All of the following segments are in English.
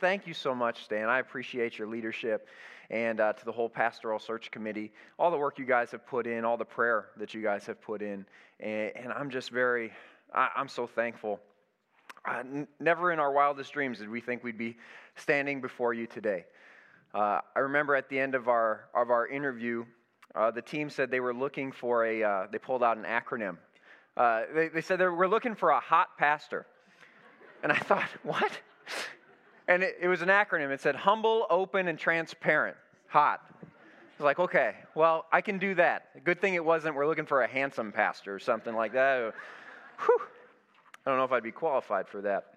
Thank you so much, Stan. I appreciate your leadership and uh, to the whole pastoral search committee, all the work you guys have put in, all the prayer that you guys have put in. And, and I'm just very, I, am so thankful. Uh, n- never in our wildest dreams did we think we'd be standing before you today. Uh, I remember at the end of our, of our interview, uh, the team said they were looking for a, uh, they pulled out an acronym. Uh, they, they said they were looking for a hot pastor. And I thought, what? And it, it was an acronym. It said humble, open, and transparent. Hot. I was like, okay, well, I can do that. Good thing it wasn't, we're looking for a handsome pastor or something like that. Whew. I don't know if I'd be qualified for that.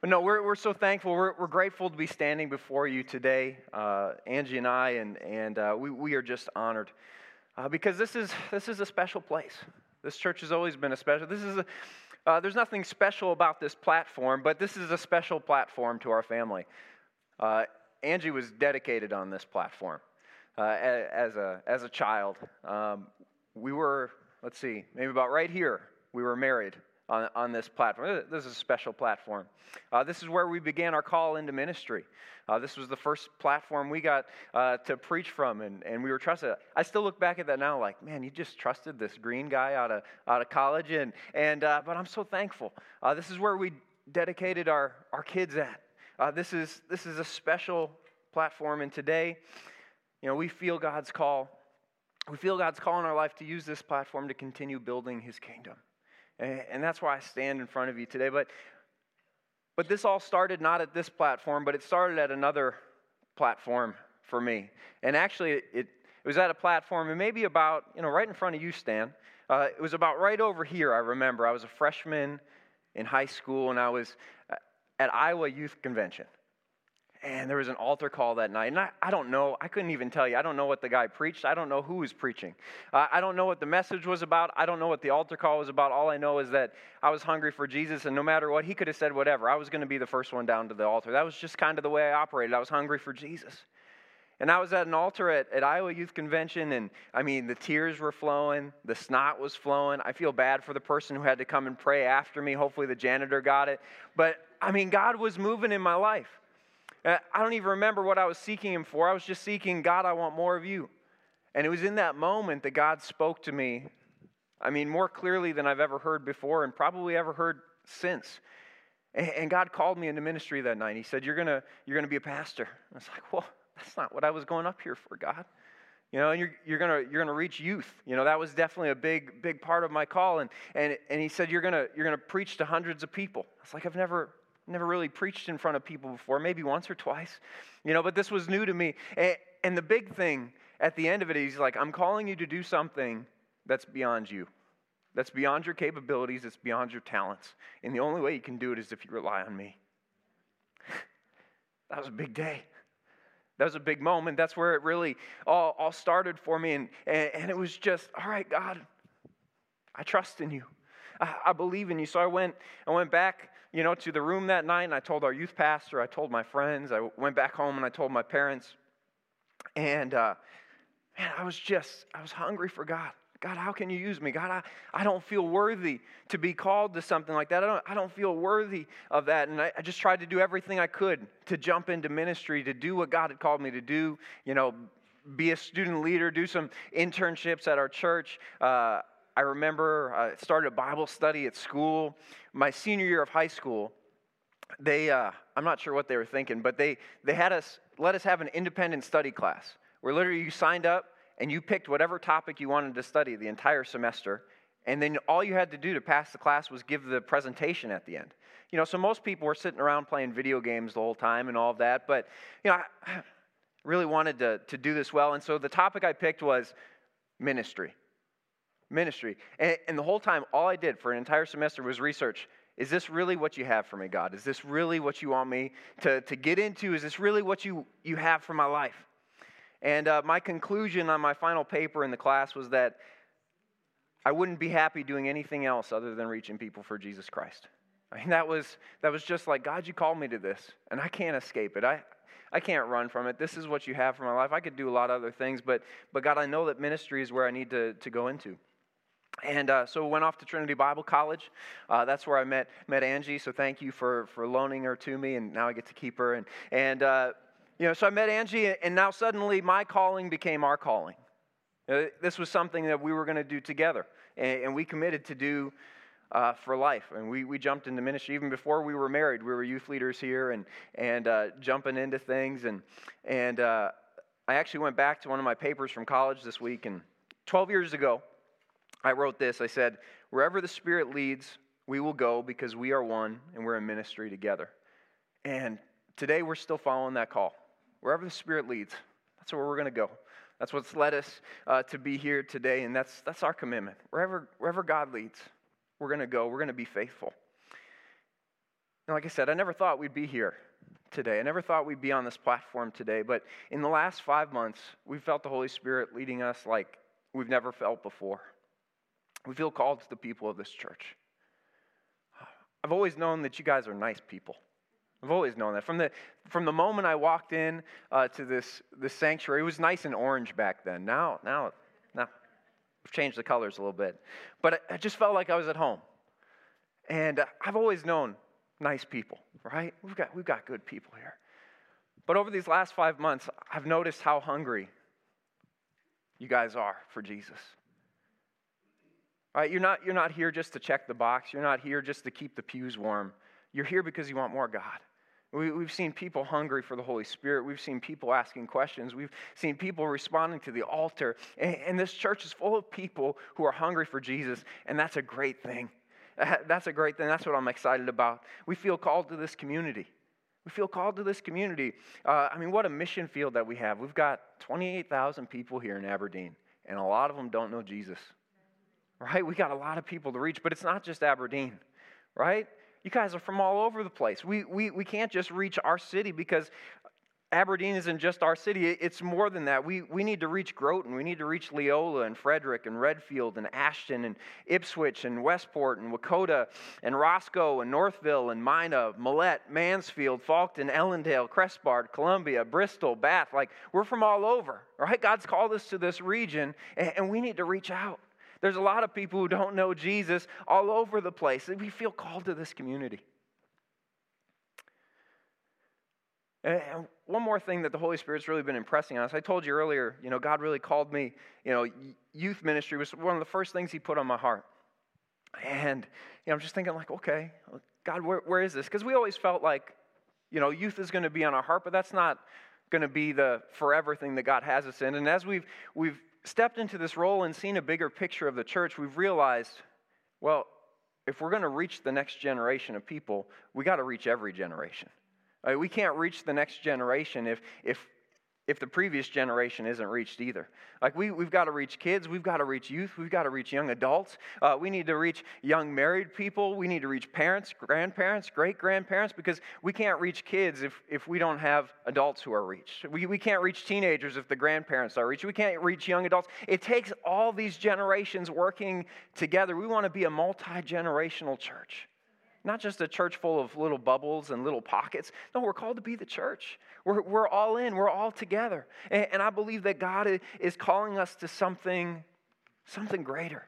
But no, we're, we're so thankful. We're, we're grateful to be standing before you today, uh, Angie and I, and, and uh, we, we are just honored uh, because this is, this is a special place. This church has always been a special. This is a, uh, there's nothing special about this platform, but this is a special platform to our family. Uh, Angie was dedicated on this platform uh, as, a, as a child. Um, we were, let's see, maybe about right here, we were married on, on this platform. This is a special platform. Uh, this is where we began our call into ministry. Uh, this was the first platform we got uh, to preach from, and, and we were trusted. I still look back at that now like, man, you just trusted this green guy out of, out of college. And, and, uh, but I'm so thankful. Uh, this is where we dedicated our, our kids at. Uh, this, is, this is a special platform, and today, you know, we feel God's call. We feel God's call in our life to use this platform to continue building his kingdom. And, and that's why I stand in front of you today. But but this all started not at this platform, but it started at another platform for me. And actually, it, it was at a platform, and maybe about, you know, right in front of you, Stan. Uh, it was about right over here, I remember. I was a freshman in high school, and I was uh, at Iowa Youth Convention. And there was an altar call that night. And I, I don't know, I couldn't even tell you. I don't know what the guy preached. I don't know who was preaching. Uh, I don't know what the message was about. I don't know what the altar call was about. All I know is that I was hungry for Jesus, and no matter what, he could have said whatever. I was going to be the first one down to the altar. That was just kind of the way I operated. I was hungry for Jesus. And I was at an altar at, at Iowa Youth Convention, and I mean, the tears were flowing, the snot was flowing. I feel bad for the person who had to come and pray after me. Hopefully, the janitor got it. But I mean, God was moving in my life. Uh, I don't even remember what I was seeking Him for. I was just seeking, God, I want more of you. And it was in that moment that God spoke to me, I mean, more clearly than I've ever heard before and probably ever heard since. And God called me into ministry that night. He said, You're going to you're gonna be a pastor. I was like, Well, that's not what I was going up here for, God. You know, and you're, you're going you're gonna reach youth. You know, that was definitely a big, big part of my call. And, and, and he said, You're going to you're gonna preach to hundreds of people. I was like, I've never, never really preached in front of people before, maybe once or twice, you know, but this was new to me. And, the big thing at the end of it, he's like, I'm calling you to do something that's beyond you, that's beyond your capabilities, it's beyond your talents. And the only way you can do it is if you rely on me. that was a big day. That was a big moment. That's where it really all, all started for me. And, and, and it was just, all right, God, I trust in you. I, believe in you. So I went, I went back you know, to the room that night and I told our youth pastor, I told my friends, I went back home and I told my parents. And uh, man, I was just, I was hungry for God. God, how can you use me? God, I, I don't feel worthy to be called to something like that. I don't, I don't feel worthy of that. And I, I just tried to do everything I could to jump into ministry, to do what God had called me to do, you know, be a student leader, do some internships at our church. Uh, I remember I uh, started a Bible study at school. My senior year of high school, they, uh, I'm not sure what they were thinking, but they, they had us, let us have an independent study class where literally you signed up and you picked whatever topic you wanted to study the entire semester. And then all you had to do to pass the class was give the presentation at the end. You know, so most people were sitting around playing video games the whole time and all of that. But, you know, I really wanted to, to do this well. And so the topic I picked was ministry ministry. And, and, the whole time, all I did for an entire semester was research. Is this really what you have for me, God? Is this really what you want me to, to get into? Is this really what you, you have for my life? And uh, my conclusion on my final paper in the class was that I wouldn't be happy doing anything else other than reaching people for Jesus Christ. I mean, that was, that was just like, God, you called me to this, and I can't escape it. I, I can't run from it. This is what you have for my life. I could do a lot of other things, but, but God, I know that ministry is where I need to, to go into. And uh, so went off to Trinity Bible College. Uh, that's where I met met Angie. So thank you for for loaning her to me, and now I get to keep her. And and uh, you know, so I met Angie, and now suddenly my calling became our calling. Uh, this was something that we were going to do together, and, and, we committed to do uh, for life. And we we jumped into ministry even before we were married. We were youth leaders here, and and uh, jumping into things. And and I actually went back to one of my papers from college this week, and 12 years ago. I wrote this I said, Wherever the Spirit leads, we will go because we are one and we're in ministry together. And today we're still following that call. Wherever the Spirit leads, that's where we're going to go. That's what's led us uh, to be here today, and that's, that's our commitment. Wherever, wherever God leads, we're going to go. We're going to be faithful. And like I said, I never thought we'd be here today. I never thought we'd be on this platform today, but in the last five months, we've felt the Holy Spirit leading us like we've never felt before. We feel called to the people of this church. I've always known that you guys are nice people. I've always known that. From the, from the moment I walked in uh, to this, this sanctuary, it was nice and orange back then. Now, now, now, we've changed the colors a little bit. But I, I just felt like I was at home. And uh, I've always known nice people, right? We've got, we've got good people here. But over these last five months, I've noticed how hungry you guys are for Jesus. Right? You're, not, you're not here just to check the box. You're not here just to keep the pews warm. You're here because you want more God. We, have seen people hungry for the Holy Spirit. We've seen people asking questions. We've seen people responding to the altar. And, and this church is full of people who are hungry for Jesus, and that's a great thing. That's a great thing. That's what I'm excited about. We feel called to this community. We feel called to this community. Uh, I mean, what a mission field that we have. We've got 28,000 people here in Aberdeen, and a lot of them don't know Jesus right? We got a lot of people to reach, but it's not just Aberdeen, right? You guys are from all over the place. We, we, we can't just reach our city because Aberdeen isn't just our city, it's more than that. We, we need to reach Groton, we need to reach Leola and Frederick and Redfield and Ashton and Ipswich and Westport and Wakota and Roscoe and Northville and Mina, Mellette, Mansfield, Faulkton, Ellendale, Cresbard, Columbia, Bristol, Bath. Like, we're from all over, right? God's called us to this region, and, and we need to reach out. There's a lot of people who don't know Jesus all over the place. and We feel called to this community. And one more thing that the Holy Spirit's really been impressing on us. I told you earlier, you know, God really called me, you know, youth ministry was one of the first things He put on my heart. And, you know, I'm just thinking, like, okay, God, where, where is this? Because we always felt like, you know, youth is going to be on our heart, but that's not going to be the forever thing that God has us in. And as we've, we've stepped into this role and seen a bigger picture of the church, we've realized, well, if we're going to reach the next generation of people, we got to reach every generation. Uh, we can't reach the next generation if, if if the previous generation isn't reached either. Like, we, we've got to reach kids, we've got to reach youth, we've got to reach young adults, uh, we need to reach young married people, we need to reach parents, grandparents, great grandparents, because we can't reach kids if, if we don't have adults who are reached. We, we can't reach teenagers if the grandparents are reached. We can't reach young adults. It takes all these generations working together. We want to be a multi generational church. Not just a church full of little bubbles and little pockets. No, we're called to be the church. We're, we're all in, we're all together. And, and I believe that God is calling us to something, something greater.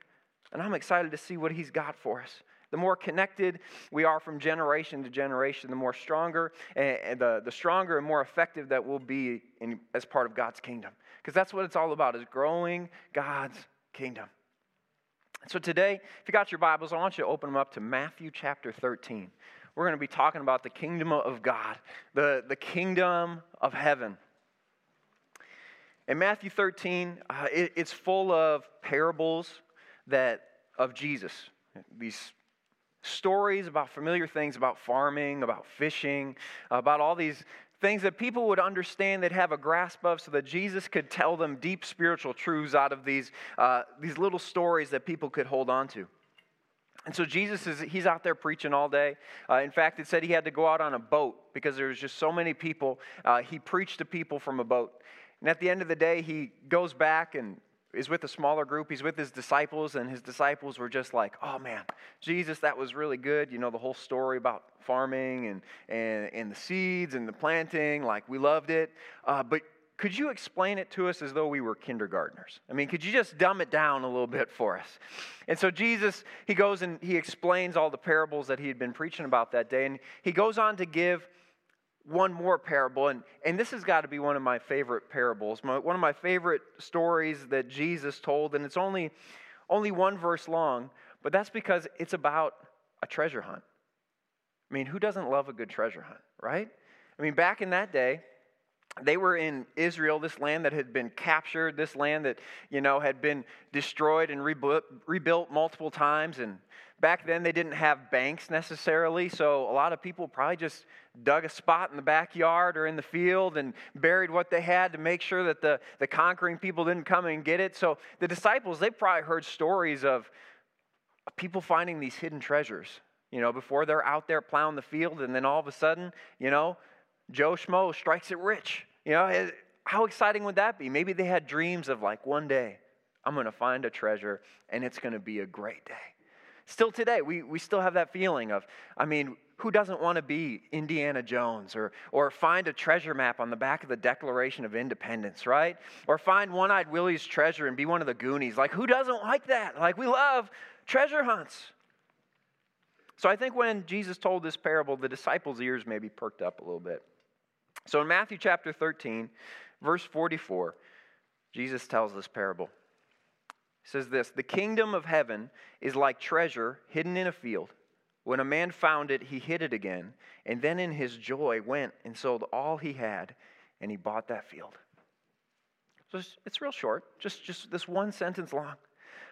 And I'm excited to see what He's got for us. The more connected we are from generation to generation, the more stronger and the, the stronger and more effective that we'll be in, as part of God's kingdom. Because that's what it's all about is growing God's kingdom. So today, if you got your Bibles, I want you to open them up to Matthew chapter 13. We're going to be talking about the kingdom of God, the, the kingdom of heaven. In Matthew 13, uh, it, it's full of parables that of Jesus. These stories about familiar things about farming, about fishing, about all these things that people would understand, they'd have a grasp of, so that Jesus could tell them deep spiritual truths out of these, uh, these little stories that people could hold on to. And so Jesus is he's out there preaching all day. Uh, in fact, it said he had to go out on a boat because there was just so many people. Uh, he preached to people from a boat. And at the end of the day, he goes back and is with a smaller group. He's with his disciples, and his disciples were just like, oh man, Jesus, that was really good. You know, the whole story about farming and, and, and the seeds and the planting, like we loved it. Uh, but could you explain it to us as though we were kindergartners? I mean, could you just dumb it down a little bit for us? And so Jesus, he goes and he explains all the parables that he had been preaching about that day. And he goes on to give one more parable. And, and this has got to be one of my favorite parables, my, one of my favorite stories that Jesus told. And it's only, only one verse long, but that's because it's about a treasure hunt. I mean, who doesn't love a good treasure hunt, right? I mean, back in that day, they were in Israel, this land that had been captured, this land that, you know, had been destroyed and rebuilt, rebuilt multiple times. And back then they didn't have banks necessarily, so a lot of people probably just dug a spot in the backyard or in the field and buried what they had to make sure that the, the conquering people didn't come and get it. So the disciples, they probably heard stories of people finding these hidden treasures, you know, before they're out there plowing the field, and then all of a sudden, you know, Joe Schmo strikes it rich. You know, how exciting would that be? Maybe they had dreams of like one day, I'm going to find a treasure and it's going to be a great day. Still today, we, we still have that feeling of, I mean, who doesn't want to be Indiana Jones or, or find a treasure map on the back of the Declaration of Independence, right? Or find One Eyed Willie's treasure and be one of the Goonies. Like, who doesn't like that? Like, we love treasure hunts. So I think when Jesus told this parable, the disciples' ears maybe perked up a little bit. So in Matthew chapter 13, verse 44, Jesus tells this parable. He says this The kingdom of heaven is like treasure hidden in a field. When a man found it, he hid it again, and then in his joy went and sold all he had, and he bought that field. So it's, it's real short, just, just this one sentence long.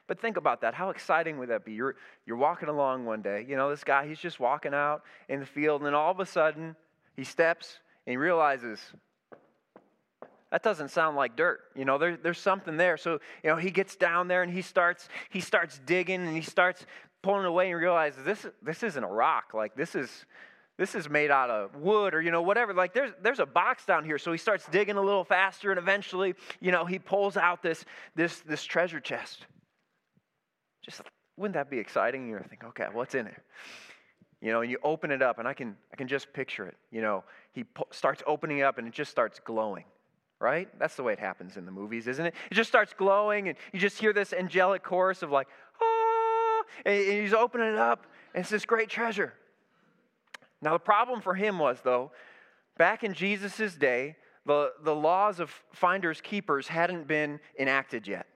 But think about that. How exciting would that be? You're, you're walking along one day. You know, this guy, he's just walking out in the field, and then all of a sudden, he steps and he realizes that doesn't sound like dirt you know there, there's something there. So you know he gets down there and he starts he starts digging and he starts pulling away and realizes this this isn't a rock like this is this is made out of wood or you know whatever like there's there's a box down here. So he starts digging a little faster and eventually you know he pulls out this this this treasure chest. Just wouldn't that be exciting? You're thinking okay what's in it? You know, and you open it up, and I can, I can just picture it. You know, he po- starts opening up, and it just starts glowing, right? That's the way it happens in the movies, isn't it? It just starts glowing, and you just hear this angelic chorus of like, ah, and he's opening it up, and it's this great treasure. Now, the problem for him was, though, back in Jesus' day, the, the laws of finders keepers hadn't been enacted yet.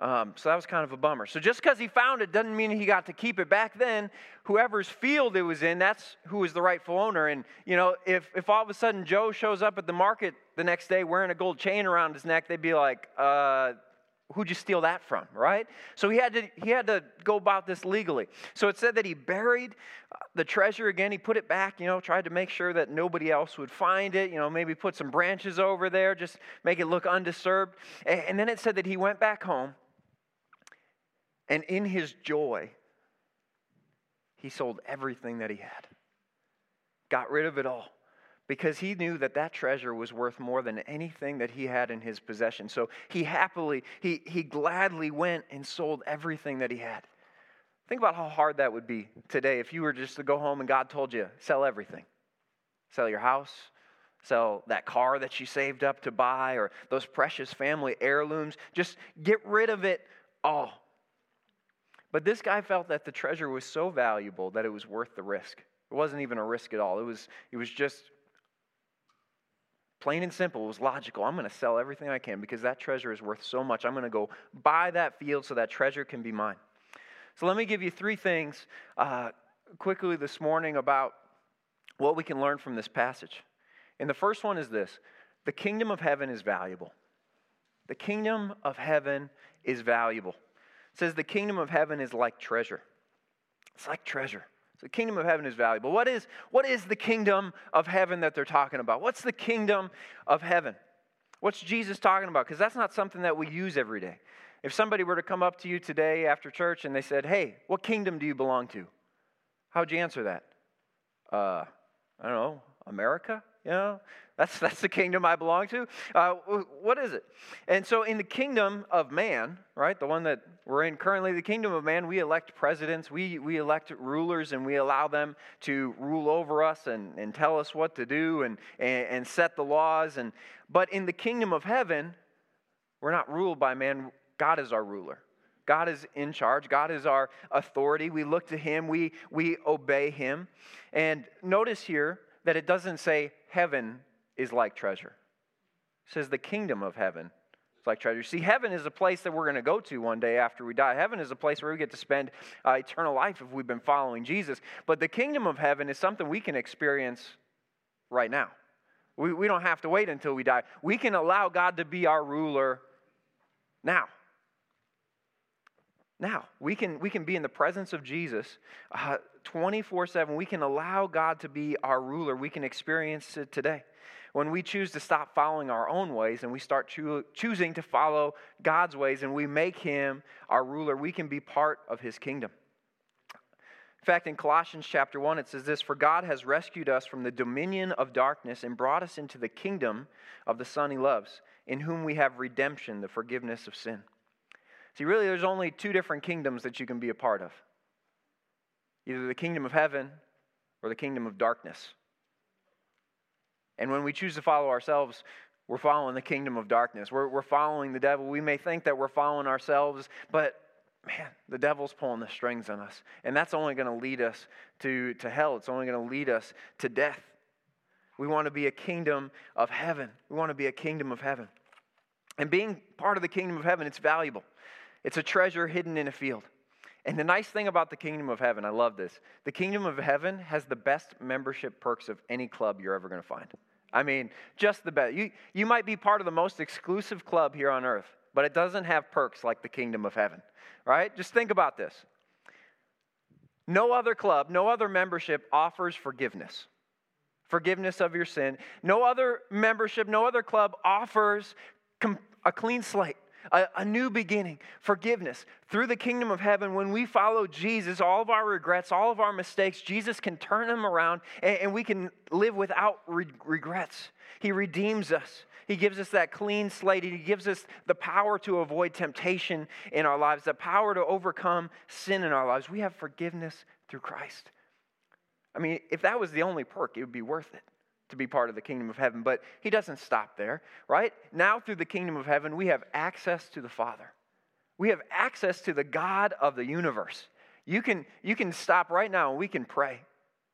Um, so that was kind of a bummer. So just because he found it doesn't mean he got to keep it. Back then, whoever's field it was in, that's who was the rightful owner. And, you know, if, if all of a sudden Joe shows up at the market the next day wearing a gold chain around his neck, they'd be like, uh, who'd you steal that from, right? So he had to he had to go about this legally. So it said that he buried uh, the treasure again. He put it back, you know, tried to make sure that nobody else would find it. You know, maybe put some branches over there, just make it look undisturbed. And then it said that he went back home and in his joy, he sold everything that he had, got rid of it all, because he knew that that treasure was worth more than anything that he had in his possession. So he happily, he, he gladly went and sold everything that he had. Think about how hard that would be today if you were just to go home and God told you, sell everything. Sell your house, sell that car that you saved up to buy, or those precious family heirlooms. Just get rid of it all but this guy felt that the treasure was so valuable that it was worth the risk. It wasn't even a risk at all. It was, it was just plain and simple. It was logical. I'm going to sell everything I can because that treasure is worth so much. I'm going to go buy that field so that treasure can be mine. So let me give you three things uh, quickly this morning about what we can learn from this passage. And the first one is this the kingdom of heaven is valuable. The kingdom of heaven is valuable. Says the kingdom of heaven is like treasure. It's like treasure. So the kingdom of heaven is valuable. What is, what is the kingdom of heaven that they're talking about? What's the kingdom of heaven? What's Jesus talking about? Because that's not something that we use every day. If somebody were to come up to you today after church and they said, Hey, what kingdom do you belong to? How would you answer that? Uh, I don't know. America? You know, that's, that's the kingdom I belong to. Uh, what is it? And so, in the kingdom of man, right, the one that we're in currently, the kingdom of man, we elect presidents, we, we elect rulers, and we allow them to rule over us and, and tell us what to do and, and, and set the laws. And, but in the kingdom of heaven, we're not ruled by man, God is our ruler. God is in charge. God is our authority. We look to Him. We, we obey Him. And notice here that it doesn't say heaven is like treasure. It says the kingdom of heaven is like treasure. See, heaven is a place that we're going to go to one day after we die. Heaven is a place where we get to spend uh, eternal life if we've been following Jesus. But the kingdom of heaven is something we can experience right now. We, we don't have to wait until we die. We can allow God to be our ruler now. Now, we can, we can be in the presence of Jesus uh, 24 7. We can allow God to be our ruler. We can experience it today. When we choose to stop following our own ways and we start choo- choosing to follow God's ways and we make Him our ruler, we can be part of His kingdom. In fact, in Colossians chapter 1, it says this For God has rescued us from the dominion of darkness and brought us into the kingdom of the Son He loves, in whom we have redemption, the forgiveness of sin. See, really, there's only two different kingdoms that you can be a part of either the kingdom of heaven or the kingdom of darkness. And when we choose to follow ourselves, we're following the kingdom of darkness. We're, we're following the devil. We may think that we're following ourselves, but man, the devil's pulling the strings on us. And that's only going to lead us to, to hell. It's only going to lead us to death. We want to be a kingdom of heaven. We want to be a kingdom of heaven. And being part of the kingdom of heaven, it's valuable. It's a treasure hidden in a field. And the nice thing about the kingdom of heaven, I love this. The kingdom of heaven has the best membership perks of any club you're ever going to find. I mean, just the best. You, you might be part of the most exclusive club here on earth, but it doesn't have perks like the kingdom of heaven, right? Just think about this. No other club, no other membership offers forgiveness. Forgiveness of your sin. No other membership, no other club offers a clean slate a, a, new beginning, forgiveness. Through the kingdom of heaven, when we follow Jesus, all of our regrets, all of our mistakes, Jesus can turn them around and, and we can live without re- regrets. He redeems us. He gives us that clean slate. He gives us the power to avoid temptation in our lives, the power to overcome sin in our lives. We have forgiveness through Christ. I mean, if that was the only perk, it would be worth it to be part of the kingdom of heaven. But he doesn't stop there, right? Now, through the kingdom of heaven, we have access to the Father. We have access to the God of the universe. You can, you can stop right now and we can pray,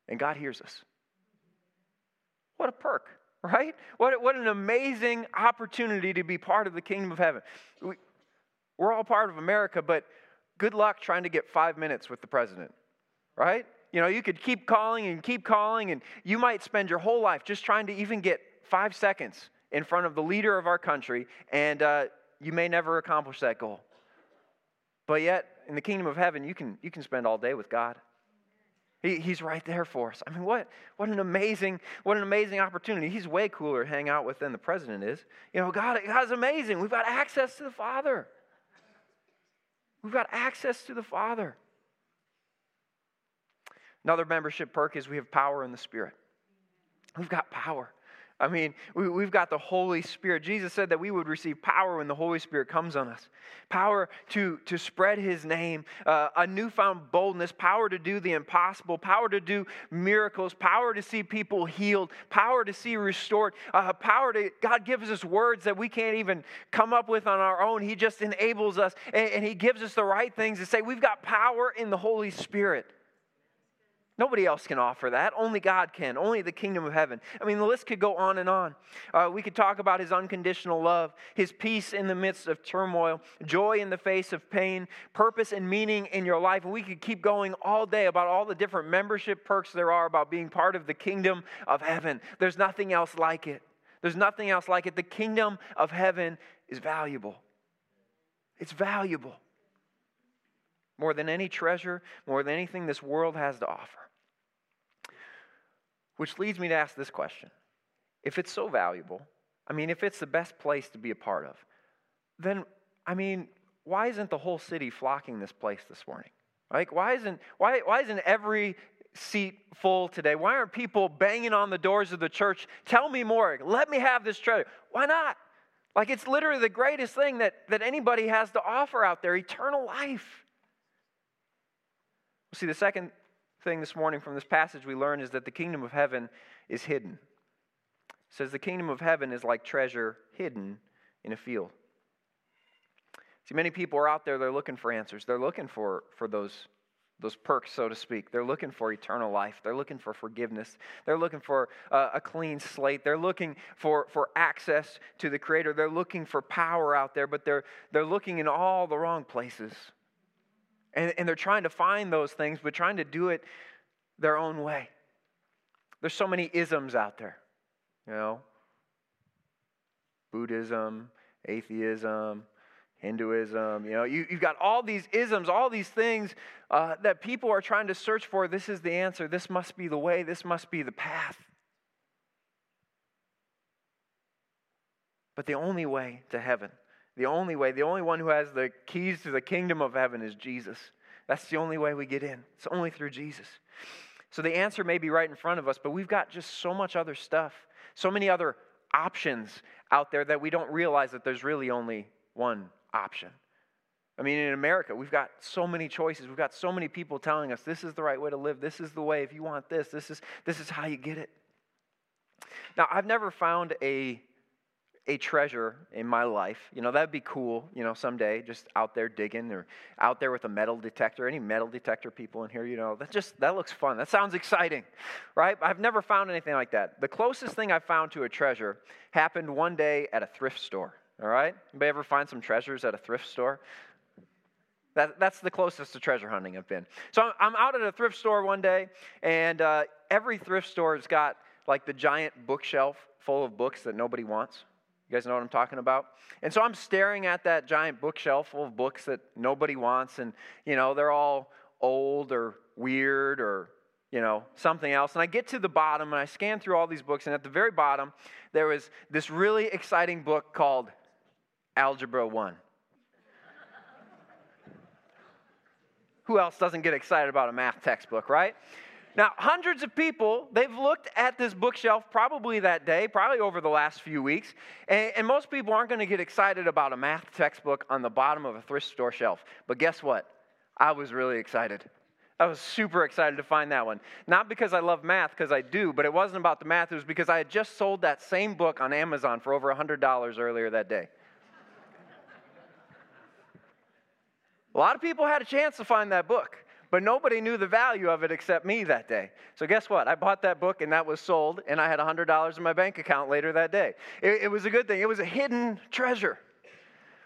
and God hears us. What a perk, right? What, what an amazing opportunity to be part of the kingdom of heaven. We, we're all part of America, but good luck trying to get five minutes with the president, right? You know, you could keep calling and keep calling, and you might spend your whole life just trying to even get five seconds in front of the leader of our country, and uh, you may never accomplish that goal. But yet, in the kingdom of heaven, you can, you can spend all day with God. He, he's right there for us. I mean, what, what an amazing, what an amazing opportunity. He's way cooler to hang out with than the president is. You know, God, God's amazing. We've got access to the Father. We've got access to the Father. Another membership perk is we have power in the Spirit. We've got power. I mean, we, have got the Holy Spirit. Jesus said that we would receive power when the Holy Spirit comes on us power to, to spread His name, uh, a newfound boldness, power to do the impossible, power to do miracles, power to see people healed, power to see restored, uh, power to, God gives us words that we can't even come up with on our own. He just enables us and, and He gives us the right things to say. We've got power in the Holy Spirit. Nobody else can offer that. Only God can. Only the kingdom of heaven. I mean, the list could go on and on. Uh, we could talk about his unconditional love, his peace in the midst of turmoil, joy in the face of pain, purpose and meaning in your life. And we could keep going all day about all the different membership perks there are about being part of the kingdom of heaven. There's nothing else like it. There's nothing else like it. The kingdom of heaven is valuable. It's valuable more than any treasure, more than anything this world has to offer. Which leads me to ask this question If it's so valuable, I mean, if it's the best place to be a part of, then, I mean, why isn't the whole city flocking this place this morning? Like, why isn't, why, why isn't every seat full today? Why aren't people banging on the doors of the church? Tell me more. Let me have this treasure. Why not? Like it's literally the greatest thing that, that anybody has to offer out there eternal life. See, the second thing this morning from this passage we learn is that the kingdom of heaven is hidden. It says the kingdom of heaven is like treasure hidden in a field. See, many people are out there, they're looking for answers. They're looking for, for those, those perks, so to speak. They're looking for eternal life. They're looking for forgiveness. They're looking for uh, a clean slate. They're looking for, for access to the Creator. They're looking for power out there, but they're, they're looking in all the wrong places. And, and they're trying to find those things, but trying to do it their own way. There's so many isms out there, you know Buddhism, atheism, Hinduism, you know, you, have got all these isms, all these things uh, that people are trying to search for. This is the answer. This must be the way. This must be the path. But the only way to heaven the only way, the only one who has the keys to the kingdom of heaven is Jesus. That's the only way we get in. It's only through Jesus. So the answer may be right in front of us, but we've got just so much other stuff, so many other options out there that we don't realize that there's really only one option. I mean, in America, we've got so many choices. We've got so many people telling us this is the right way to live. This is the way. If you want this, this is, this is how you get it. Now, I've never found a a treasure in my life. You know, that'd be cool, you know, someday, just out there digging or out there with a metal detector. Any metal detector people in here, you know, that just, that looks fun. That sounds exciting, right? I've never found anything like that. The closest thing I've found to a treasure happened one day at a thrift store, all right? Anybody ever find some treasures at a thrift store? That, that's the closest to treasure hunting I've been. So I'm out at a thrift store one day, and uh, every thrift store has got like the giant bookshelf full of books that nobody wants you guys know what I'm talking about? And so I'm staring at that giant bookshelf full of books that nobody wants, and, you know, they're all old or weird or, you know, something else. And I get to the bottom and I scan through all these books, and at the very bottom, there was this really exciting book called Algebra 1. Who else doesn't get excited about a math textbook, right? Now, hundreds of people, they've looked at this bookshelf probably that day, probably over the last few weeks, and, and most people aren't going to get excited about a math textbook on the bottom of a thrift store shelf. But guess what? I was really excited. I was super excited to find that one. Not because I love math, because I do, but it wasn't about the math. It was because I had just sold that same book on Amazon for over $100 earlier that day. a lot of people had a chance to find that book but nobody knew the value of it except me that day. So guess what? I bought that book and that was sold, and I had $100 in my bank account later that day. It, it was a good thing. It was a hidden treasure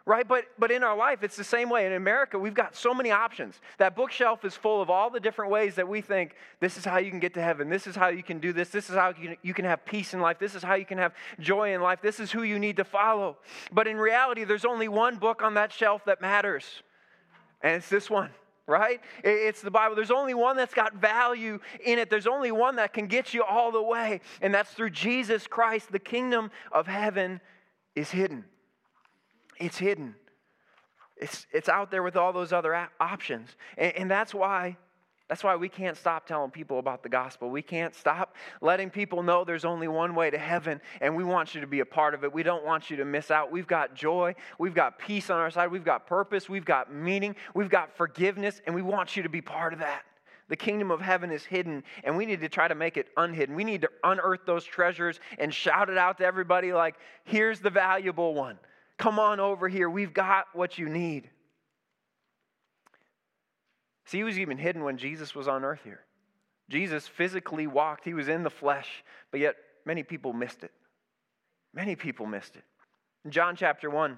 right? But, but in our life, it's the same way. In America, we've got so many options. That bookshelf is full of all the different ways that we think this is how you can get to heaven. This is how you can do this. This is how you you can have peace in life. This is how you can have joy in life. This is who you need to follow. But in reality, there's only one book on that shelf that matters, and it's this one right? It's the Bible. There's only one that's got value in it. There's only one that can get you all the way, and that's through Jesus Christ. The kingdom of heaven is hidden. It's hidden. It's, it's out there with all those other options. And, and that's why that's why we can't stop telling people about the gospel. We can't stop letting people know there's only one way to heaven, and we want you to be a part of it. We don't want you to miss out. We've got joy, we've got peace on our side, we've got purpose, we've got meaning, we've got forgiveness, and we want you to be part of that. The kingdom of heaven is hidden, and we need to try to make it unhidden. We need to unearth those treasures and shout it out to everybody like, here's the valuable one. Come on over here. We've got what you need. See, he was even hidden when Jesus was on earth here. Jesus physically walked, he was in the flesh, but yet many people missed it. Many people missed it. In John chapter 1,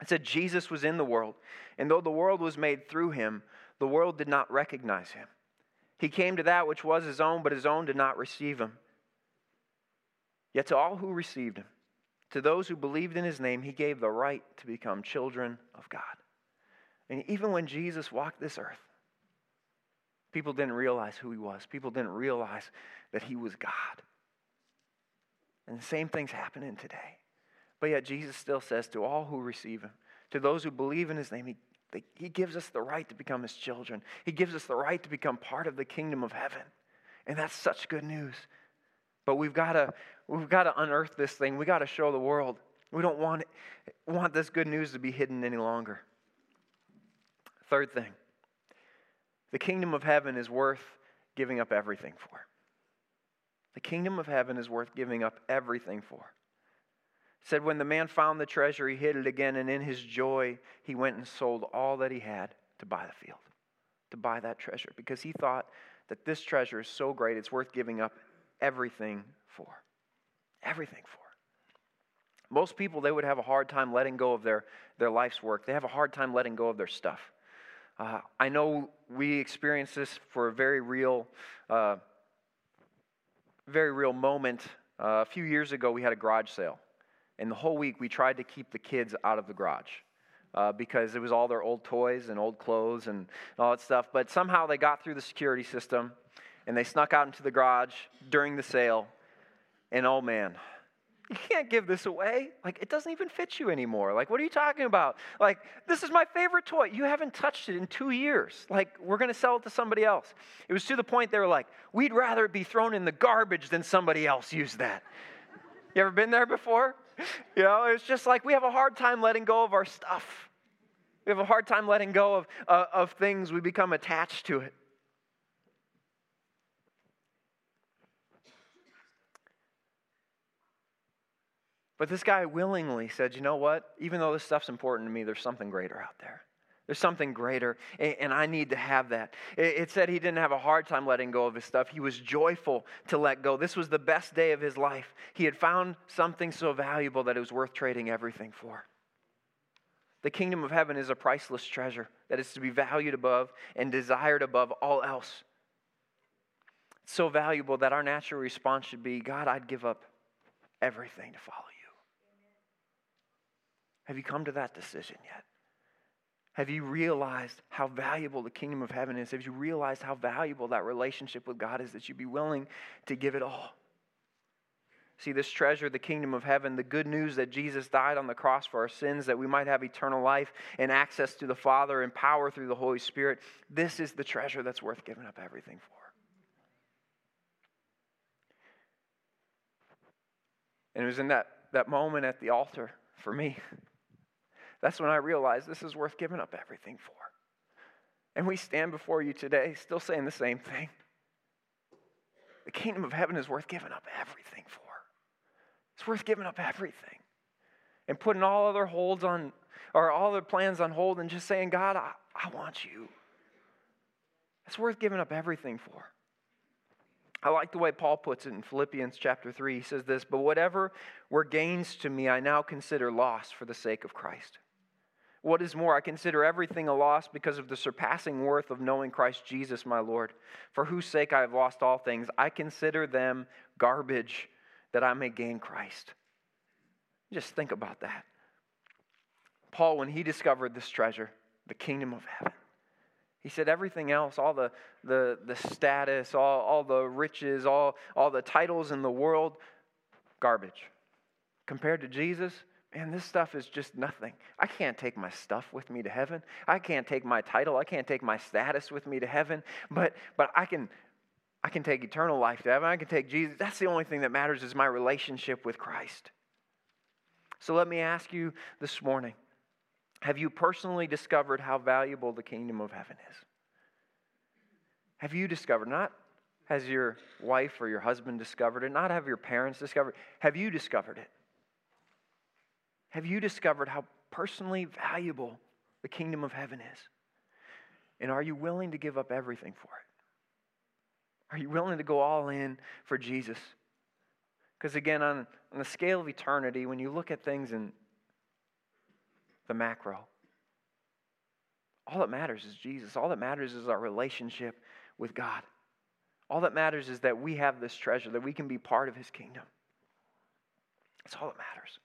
it said, Jesus was in the world, and though the world was made through him, the world did not recognize him. He came to that which was his own, but his own did not receive him. Yet to all who received him, to those who believed in his name, he gave the right to become children of God. And even when Jesus walked this earth, People didn't realize who he was. People didn't realize that he was God. And the same thing's happening today. But yet, Jesus still says to all who receive him, to those who believe in his name, he, he gives us the right to become his children. He gives us the right to become part of the kingdom of heaven. And that's such good news. But we've got to we've got to unearth this thing. We've got to show the world. We don't want, want this good news to be hidden any longer. Third thing the kingdom of heaven is worth giving up everything for. The kingdom of heaven is worth giving up everything for. It said, When the man found the treasure, he hid it again, and in his joy, he went and sold all that he had to buy the field, to buy that treasure, because he thought that this treasure is so great, it's worth giving up everything for. Everything for. Most people, they would have a hard time letting go of their, their life's work. They have a hard time letting go of their stuff. Uh, I know we experienced this for a very real, uh, very real moment. Uh, a few years ago, we had a garage sale. And the whole week, we tried to keep the kids out of the garage. Uh, because it was all their old toys and old clothes and all that stuff. But somehow they got through the security system and they snuck out into the garage during the sale. And oh man, you can't give this away. Like, it doesn't even fit you anymore. Like, what are you talking about? Like, this is my favorite toy. You haven't touched it in two years. Like, we're going to sell it to somebody else. It was to the point they were like, we'd rather it be thrown in the garbage than somebody else use that. You ever been there before? You know, it's just like we have a hard time letting go of our stuff. We have a hard time letting go of, uh, of things. We become attached to it. But this guy willingly said, you know what? Even though this stuff's important to me, there's something greater out there. There's something greater, and I need to have that. It said he didn't have a hard time letting go of his stuff. He was joyful to let go. This was the best day of his life. He had found something so valuable that it was worth trading everything for. The kingdom of heaven is a priceless treasure that is to be valued above and desired above all else. It's so valuable that our natural response should be God, I'd give up everything to follow you. Have you come to that decision yet? Have you realized how valuable the kingdom of heaven is? Have you realized how valuable that relationship with God is that you'd be willing to give it all? See, this treasure, the kingdom of heaven, the good news that Jesus died on the cross for our sins, that we might have eternal life and access to the Father and power through the Holy Spirit. This is the treasure that's worth giving up everything for. And it was in that, that moment at the altar for me that's when I realized this is worth giving up everything for. And we stand before you today still saying the same thing. The kingdom of heaven is worth giving up everything for. It's worth giving up everything. And putting all other holds on, or all other plans on hold and just saying, God, I, I want you. It's worth giving up everything for. I like the way Paul puts it in Philippians chapter 3. He says this, but whatever were gains to me, I now consider loss for the sake of Christ. What is more, I consider everything a loss because of the surpassing worth of knowing Christ Jesus, my Lord, for whose sake I have lost all things. I consider them garbage that I may gain Christ. Just think about that. Paul, when he discovered this treasure, the kingdom of heaven, he said everything else, all the, the, the status, all, all the riches, all, all the titles in the world, garbage. Compared to Jesus, man, this stuff is just nothing. I can't take my stuff with me to heaven. I can't take my title. I can't take my status with me to heaven. But but I can I can take eternal life to heaven. I can take Jesus. That's the only thing that matters is my relationship with Christ. So let me ask you this morning. Have you personally discovered how valuable the kingdom of heaven is? Have you discovered not has your wife or your husband discovered it, not have your parents discovered it, have you discovered it? Have you discovered how personally valuable the kingdom of heaven is? And are you willing to give up everything for it? Are you willing to go all in for Jesus? Because again, on, on the scale of eternity, when you look at things in the macro, all that matters is Jesus. All that matters is our relationship with God. All that matters is that we have this treasure, that we can be part of his kingdom. That's all that matters.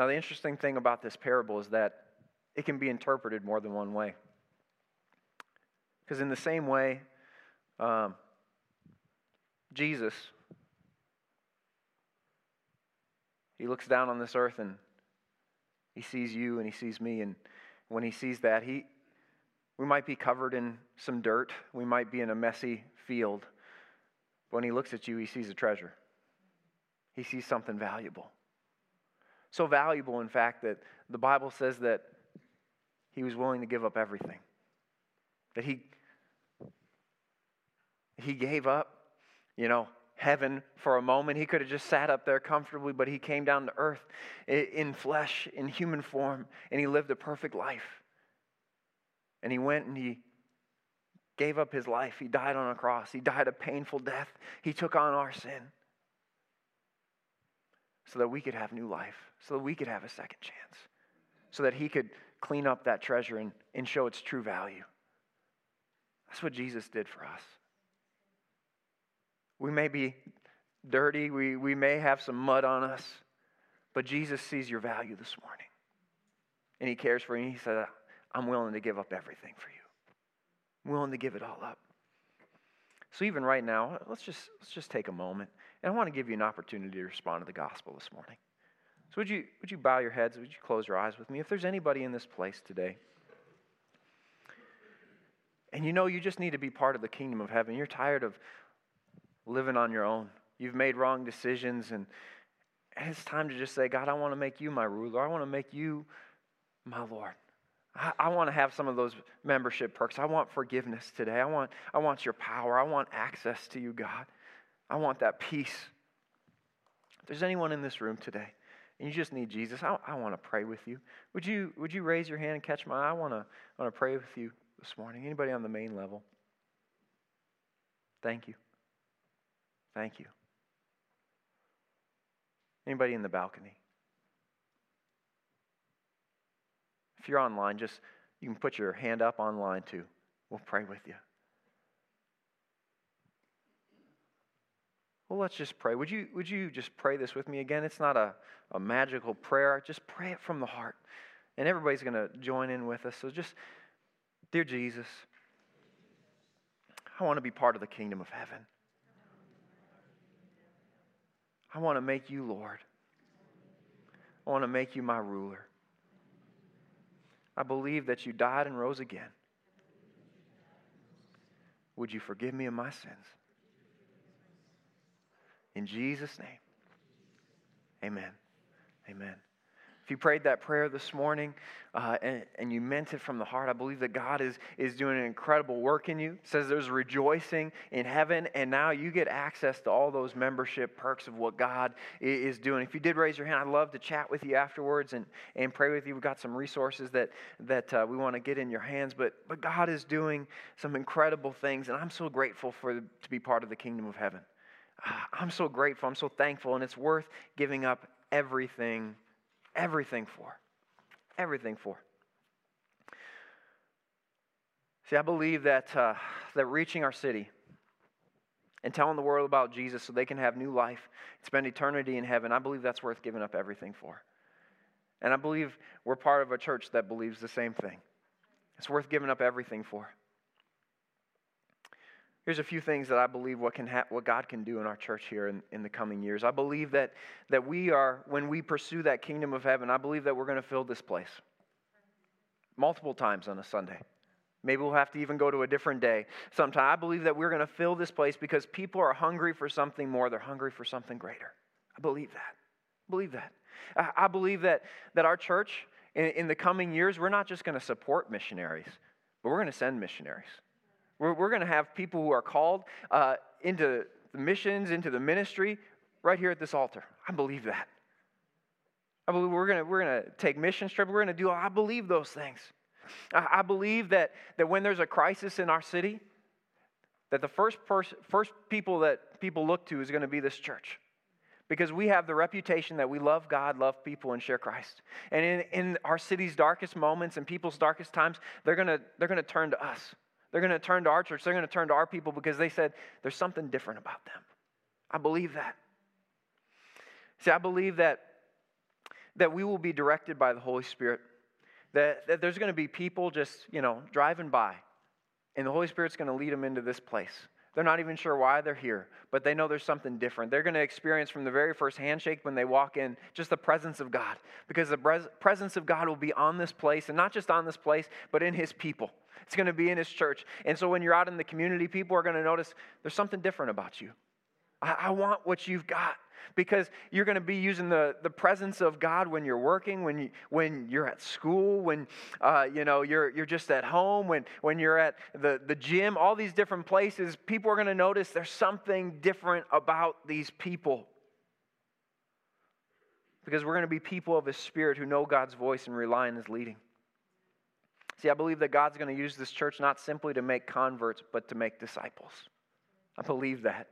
Now, the interesting thing about this parable is that it can be interpreted more than one way. Because, in the same way, um, Jesus, he looks down on this earth and he sees you and he sees me. And when he sees that, he, We might be covered in some dirt. We might be in a messy field. But when he looks at you, he sees a treasure. He sees something valuable. So valuable, in fact, that the Bible says that he was willing to give up everything. That he, he gave up, you know, heaven for a moment. He could have just sat up there comfortably, but he came down to earth in flesh, in human form, and he lived a perfect life. And he went and he gave up his life. He died on a cross. He died a painful death. He took on our sin so that we could have new life, so that we could have a second chance, so that he could clean up that treasure and, and show its true value. That's what Jesus did for us. We may be dirty, we, we may have some mud on us, but Jesus sees your value this morning. And he cares for you. He said, I'm willing to give up everything for you. I'm willing to give it all up. So even right now, let's just let's just take a moment. And I want to give you an opportunity to respond to the gospel this morning. So would you would you bow your heads? Would you close your eyes with me? If there's anybody in this place today, and you know you just need to be part of the kingdom of heaven, you're tired of living on your own. You've made wrong decisions and and it's time to just say, God, I want to make you my ruler. I want to make you my Lord. I, I want to have some of those membership perks. I want forgiveness today. I want, I want your power. I want access to you, God. I want that peace. If there's anyone in this room today and you just need Jesus, I, I want to pray with you. Would you, would you raise your hand and catch my eye? I want to, I want to pray with you this morning. Anybody on the main level? Thank you. Thank you. Anybody in the balcony? If you're online, just you can put your hand up online too. We'll pray with you. Well, let's just pray. Would you, would you just pray this with me again? It's not a, a magical prayer. Just pray it from the heart. And everybody's going to join in with us. So just, dear Jesus, I want to be part of the kingdom of heaven. I want to make you Lord. I want to make you my ruler. I believe that you died and rose again. Would you forgive me of my sins? In Jesus' name, amen. Amen. If you prayed that prayer this morning uh, and, and, you meant it from the heart, I believe that God is, is doing an incredible work in you. It says there's rejoicing in heaven, and now you get access to all those membership perks of what God is doing. If you did raise your hand, I'd love to chat with you afterwards and, and pray with you. We've got some resources that, that uh, we want to get in your hands, but, but God is doing some incredible things, and I'm so grateful for to be part of the kingdom of heaven. Uh, I'm so grateful. I'm so thankful, and it's worth giving up everything everything for. Everything for. See, I believe that, uh, that reaching our city and telling the world about Jesus so they can have new life, spend eternity in heaven, I believe that's worth giving up everything for. And I believe we're part of a church that believes the same thing. It's worth giving up everything for. Here's a few things that I believe what, can ha- what God can do in our church here in, in the coming years. I believe that, that we are, when we pursue that kingdom of heaven, I believe that we're going to fill this place multiple times on a Sunday. Maybe we'll have to even go to a different day sometime. I believe that we're going to fill this place because people are hungry for something more. They're hungry for something greater. I believe that. I believe that. I, believe that, that our church in, in the coming years, we're not just going to support missionaries, but we're going to send missionaries. We're, we're going to have people who are called uh, into the missions, into the ministry, right here at this altar. I believe that. I believe we're going we're to take mission trip. We're going to do, I believe those things. I, I believe that, that when there's a crisis in our city, that the first, pers- first people that people look to is going to be this church because we have the reputation that we love God, love people, and share Christ. And in, in our city's darkest moments and people's darkest times, they're going to, they're going to turn to us. They're going to turn to our church. They're going to turn to our people because they said there's something different about them. I believe that. See, I believe that, that we will be directed by the Holy Spirit. That, that there's going to be people just, you know, driving by, and the Holy Spirit's going to lead them into this place. They're not even sure why they're here, but they know there's something different. They're going to experience from the very first handshake when they walk in just the presence of God, because the presence of God will be on this place, and not just on this place, but in His people. It's going to be in His church. And so when you're out in the community, people are going to notice there's something different about you. I, I want what you've got because you're going to be using the, the presence of God when you're working, when, you, when you're at school, when uh, you know, you're, you're just at home, when, when you're at the, the gym, all these different places. People are going to notice there's something different about these people. Because we're going to be people of His Spirit who know God's voice and rely on His leading. See, I believe that God's going to use this church not simply to make converts, but to make disciples. I believe that,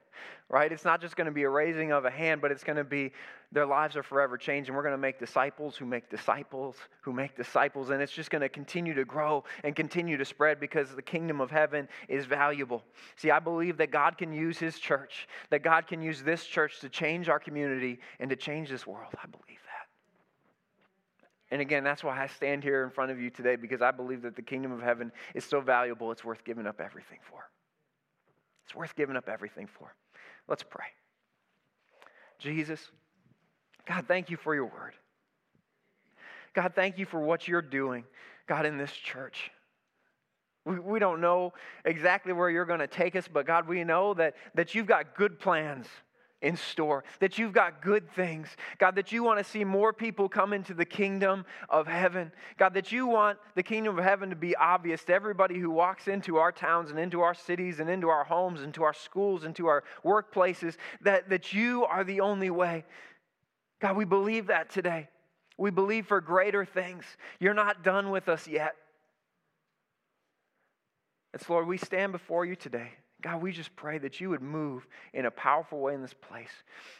right? It's not just going to be a raising of a hand, but it's going to be their lives are forever changed, and we're going to make disciples who make disciples who make disciples, and it's just going to continue to grow and continue to spread because the kingdom of heaven is valuable. See, I believe that God can use His church, that God can use this church to change our community and to change this world. I believe. And again, that's why I stand here in front of you today because I believe that the kingdom of heaven is so valuable, it's worth giving up everything for. It's worth giving up everything for. Let's pray. Jesus, God, thank you for your word. God, thank you for what you're doing, God, in this church. We, we don't know exactly where you're going to take us, but God, we know that, that you've got good plans in store, that you've got good things. God, that you want to see more people come into the kingdom of heaven. God, that you want the kingdom of heaven to be obvious to everybody who walks into our towns and into our cities and into our homes, and into our schools, and into our workplaces, that, that you are the only way. God, we believe that today. We believe for greater things. You're not done with us yet. It's Lord, we stand before you today. God, we just pray that you would move in a powerful way in this place.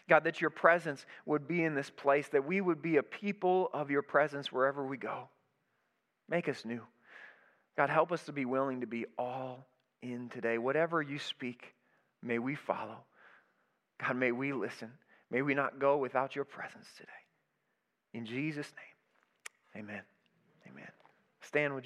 God, that your presence would be in this place, that we would be a people of your presence wherever we go. Make us new. God, help us to be willing to be all in today. Whatever you speak, may we follow. God, may we listen. May we not go without your presence today. In Jesus' name, amen. Amen. Stand, would you?